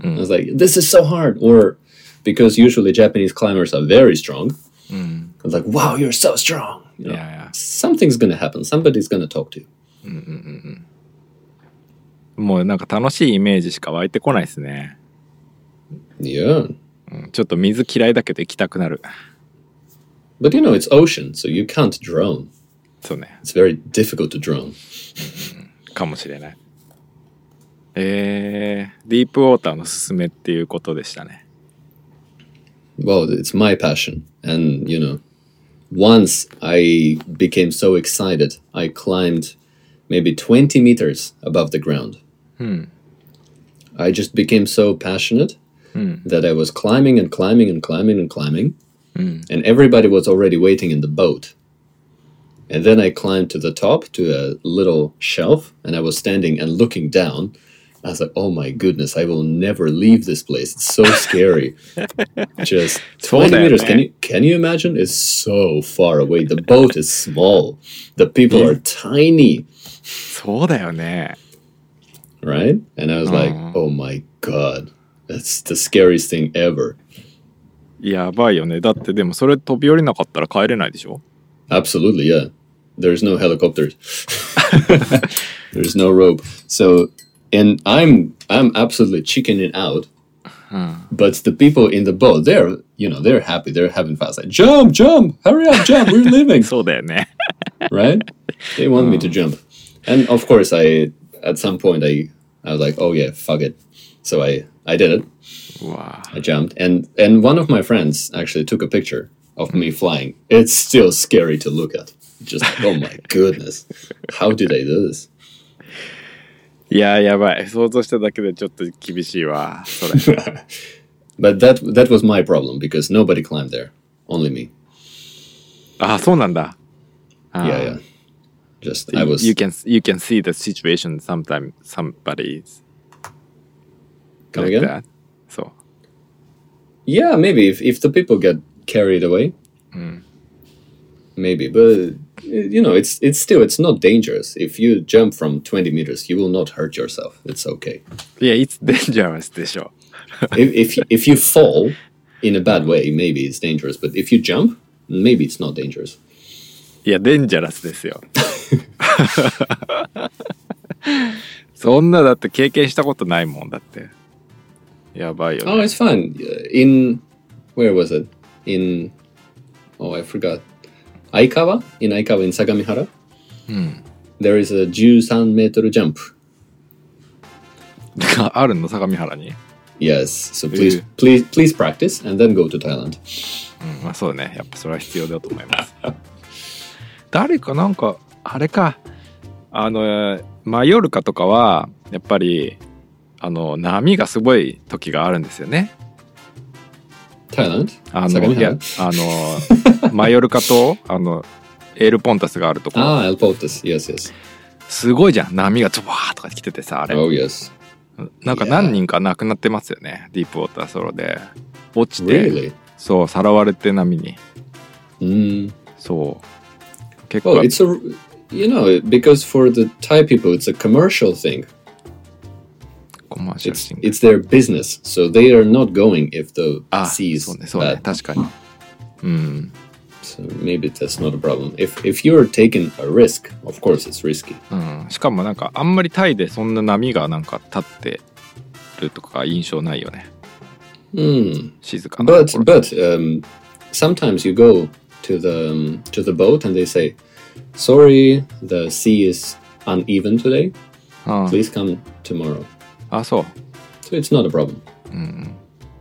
I was like, this is so hard. Or because usually Japanese climbers are very strong. I was like, wow, you're so strong. You い know, やいや something's gonna happen. Somebody's gonna talk to you. もうなんか楽しいイメージしか湧いてこないですね.うんちょっと水嫌いだけど行きたくなる But you know, it's ocean, so you can't drone. そうね It's very difficult to drone. かもしれないえー、ディープウォーターのすすめっていうことでしたね Well, it's my passion. And, you know, once I became so excited, I climbed maybe 20 meters above the ground. I just became so passionate that I was climbing and climbing and climbing and climbing. And everybody was already waiting in the boat. And then I climbed to the top to a little shelf and I was standing and looking down. I was like, oh my goodness, I will never leave this place. It's so scary. Just 20 that, meters. Can man. you can you imagine? It's so far away. The boat is small. The people are tiny, そうだよね right? And I was like, oh my god. That's the scariest thing ever. やばいよねだってでもそれ飛び降りなかったら帰れないでしょ Absolutely, yeah. There's no helicopters. There's no rope. So, and I'm I'm absolutely chickening out. But the people in the boat, they're you know they're happy. They're having fun. It's like jump, jump, hurry up, jump. We're leaving, そうだよね right? They want me to jump, and of course I at some point I I was like, oh yeah, fuck it. So I I did it. うわ I jumped, and and one of my friends actually took a picture of me flying. It's still scary to look at. Just oh my goodness, how did I do this? いややばい想像しただけでちょっと厳しいわそれ But that that was my problem because nobody climbed there, only me. あそうなんだあ Yeah, yeah. Just I was you can you can see the situation sometimes somebody's Come like again? that そう Yeah, maybe if if the people get carried away, maybe. But you know, it's it's still it's not dangerous. If you jump from twenty meters, you will not hurt yourself. It's okay. いや it's dangerous でしょ if if you- if you fall in a bad way, maybe it's dangerous. But if you jump, maybe it's not dangerous. いやデンジャラスですよ そんなだって経験したことないもんだってやばいよ Oh, ね it's fine. Uh, In where was it? In oh, I forgot. Aikawa in Aikawa in Sagamihara. There is a 13 meter jump. あるの相模原に Yes. So please, please, please practice and then go to Thailand. うんまあそうねやっぱそれは必要だと思います誰かなんかあれかあのマヨルカとかはやっぱりあの波がすごい時があるんですよね.あのいやあのマヨルカとあのエールポンタスがあるところ Ah, El Potas. Yes, yes. すごいじゃん波がドバーとか来ててさあれ Oh, yes. なんか何人か亡くなってますよねディープウォーターソロで落ちて Really? そうさらわれて波に Mm. そう結構 Oh, it's a you know because for the Thai people, it's a commercial thing. コマーシャル It's シング it's their business, so they are not going if the あ sea is そうねそうね bad. 確かにうん So maybe that's not a problem. If if you're taking a risk, of course it's risky. うん、しかもなんかあんまりタイでそんな波がなんか立ってるとか印象ないよね Hmm. 静かな But ところ but um, sometimes you go to the um, to the boat and they say, "Sorry, the sea is uneven today. うん Please come tomorrow." あそう So it's not a problem.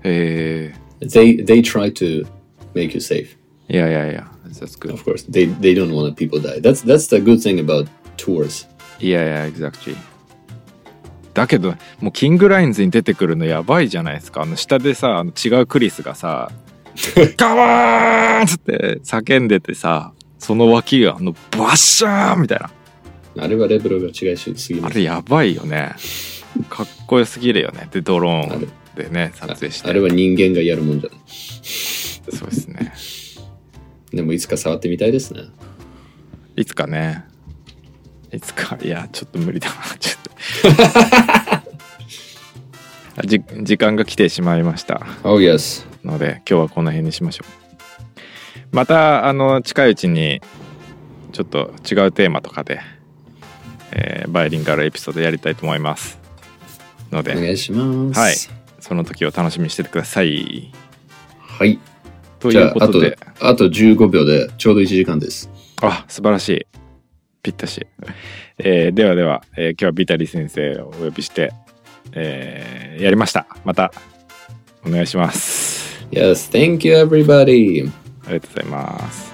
へえ They they try to make you safe. いやいやいや that's good Of course, they they don't want people die. That's that's the good thing about tours. いやいや exactly だけどもうキングラインズに出てくるのやばいじゃないですかあの下でさあの違うクリスがさ「ガワーン!」っつって叫んでてさその脇があのバッシャーンみたいな。あれはレベルが違いすぎます。あれやばいよね。かっこよすぎるよね。でドロあーンでね撮影して。あれは人間がやるもんじゃない。そうですね。でもいつか触ってみたいですね。いつかね。いつか。いやちょっと無理だな。ちょっと。じ時間が来てしまいました。Oh yes. ので今日はこの辺にしましょうまたあの近いうちにちょっと違うテーマとかで、えーバイリンガルエピソードやりたいと思いますのでお願いします。はいその時を楽しみにしててくださいはい。とじゃあ、あということで、あと15秒でちょうど1時間です。あ素晴らしいぴったし、えーではでは、えー今日はビタリ先生をお呼びして、えーやりましたまたお願いします Yes, thank you everybody! ありがとうございます。